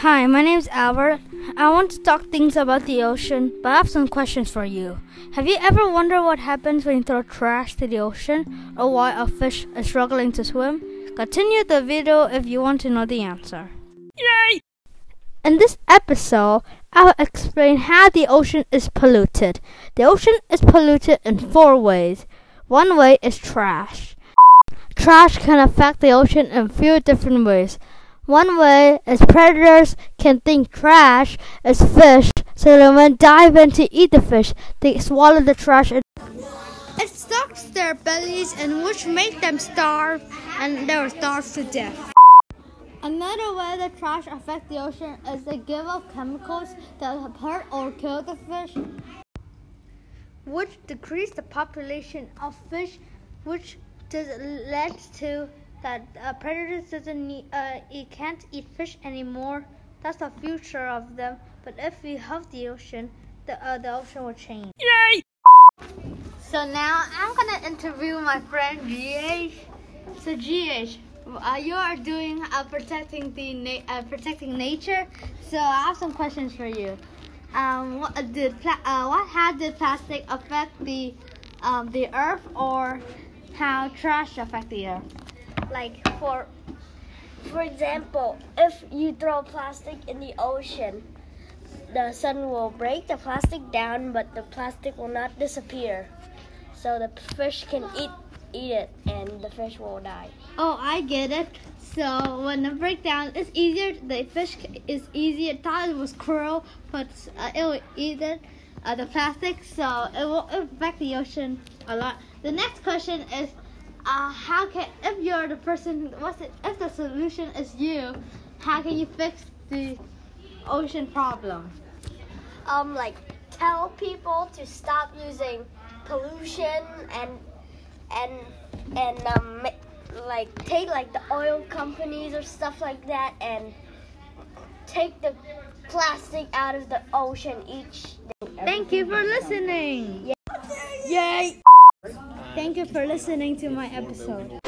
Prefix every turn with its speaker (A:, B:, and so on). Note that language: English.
A: Hi, my name is Albert. I want to talk things about the ocean, but I have some questions for you. Have you ever wondered what happens when you throw trash to the ocean, or why a fish is struggling to swim? Continue the video if you want to know the answer.
B: Yay!
A: In this episode, I will explain how the ocean is polluted. The ocean is polluted in four ways. One way is trash. Trash can affect the ocean in a few different ways. One way is predators can think trash is fish, so they when dive in to eat the fish, they swallow the trash and it stocks their bellies and which make them starve and they will starve to death. Another way the trash affect the ocean is they give off chemicals that hurt or kill the fish, which decrease the population of fish, which does lead to that uh, predators doesn't need, uh, it can't eat fish anymore. That's the future of them. But if we help the ocean, the uh, the ocean will change.
B: Yay!
A: So now I'm gonna interview my friend GH. So GH, uh, you are doing uh, protecting the na- uh, protecting nature. So I have some questions for you. Um, what did pla- uh, what how did plastic affect the um, the earth, or how trash affect the earth?
C: Like for for example if you throw plastic in the ocean the sun will break the plastic down but the plastic will not disappear so the fish can eat eat it and the fish will die
A: Oh, I get it. So when the breakdown is easier, the fish is easier. Thought it was cruel, but uh, it will eat it, uh, the plastic, so it will affect the ocean a lot. The next question is, uh, how can if you're the person, what's it? If the solution is you, how can you fix the ocean problem?
C: um like tell people to stop using pollution and and and um like take like the oil companies or stuff like that and take the plastic out of the ocean each day.
A: Thank you for listening.
B: Yay!
A: Thank you for listening to my episode.